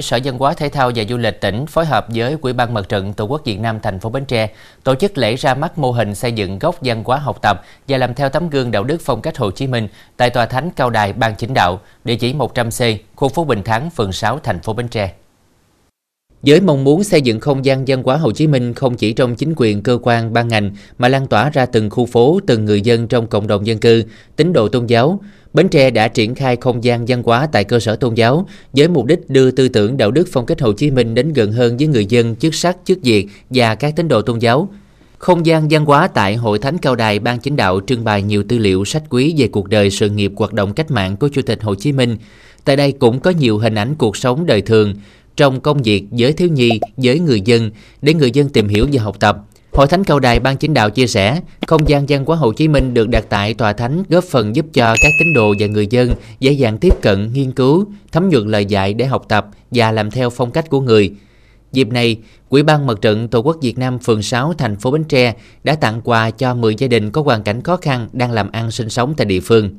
Sở Văn hóa Thể thao và Du lịch tỉnh phối hợp với Quỹ ban Mặt trận Tổ quốc Việt Nam thành phố Bến Tre tổ chức lễ ra mắt mô hình xây dựng gốc văn hóa học tập và làm theo tấm gương đạo đức phong cách Hồ Chí Minh tại tòa thánh Cao Đài Ban Chính đạo, địa chỉ 100C, khu phố Bình Thắng, phường 6, thành phố Bến Tre. Với mong muốn xây dựng không gian văn hóa Hồ Chí Minh không chỉ trong chính quyền, cơ quan, ban ngành mà lan tỏa ra từng khu phố, từng người dân trong cộng đồng dân cư, tín đồ tôn giáo, Bến Tre đã triển khai không gian văn hóa tại cơ sở tôn giáo với mục đích đưa tư tưởng đạo đức phong cách Hồ Chí Minh đến gần hơn với người dân, chức sắc, chức việc và các tín đồ tôn giáo. Không gian văn hóa tại Hội Thánh Cao Đài Ban Chính đạo trưng bày nhiều tư liệu sách quý về cuộc đời sự nghiệp hoạt động cách mạng của Chủ tịch Hồ Chí Minh. Tại đây cũng có nhiều hình ảnh cuộc sống đời thường, trong công việc với thiếu nhi, với người dân để người dân tìm hiểu và học tập. Hội Thánh Cầu Đài Ban Chính đạo chia sẻ, không gian văn hóa Hồ Chí Minh được đặt tại tòa thánh góp phần giúp cho các tín đồ và người dân dễ dàng tiếp cận, nghiên cứu, thấm nhuận lời dạy để học tập và làm theo phong cách của người. Dịp này, Quỹ ban Mặt trận Tổ quốc Việt Nam phường 6 thành phố Bến Tre đã tặng quà cho 10 gia đình có hoàn cảnh khó khăn đang làm ăn sinh sống tại địa phương.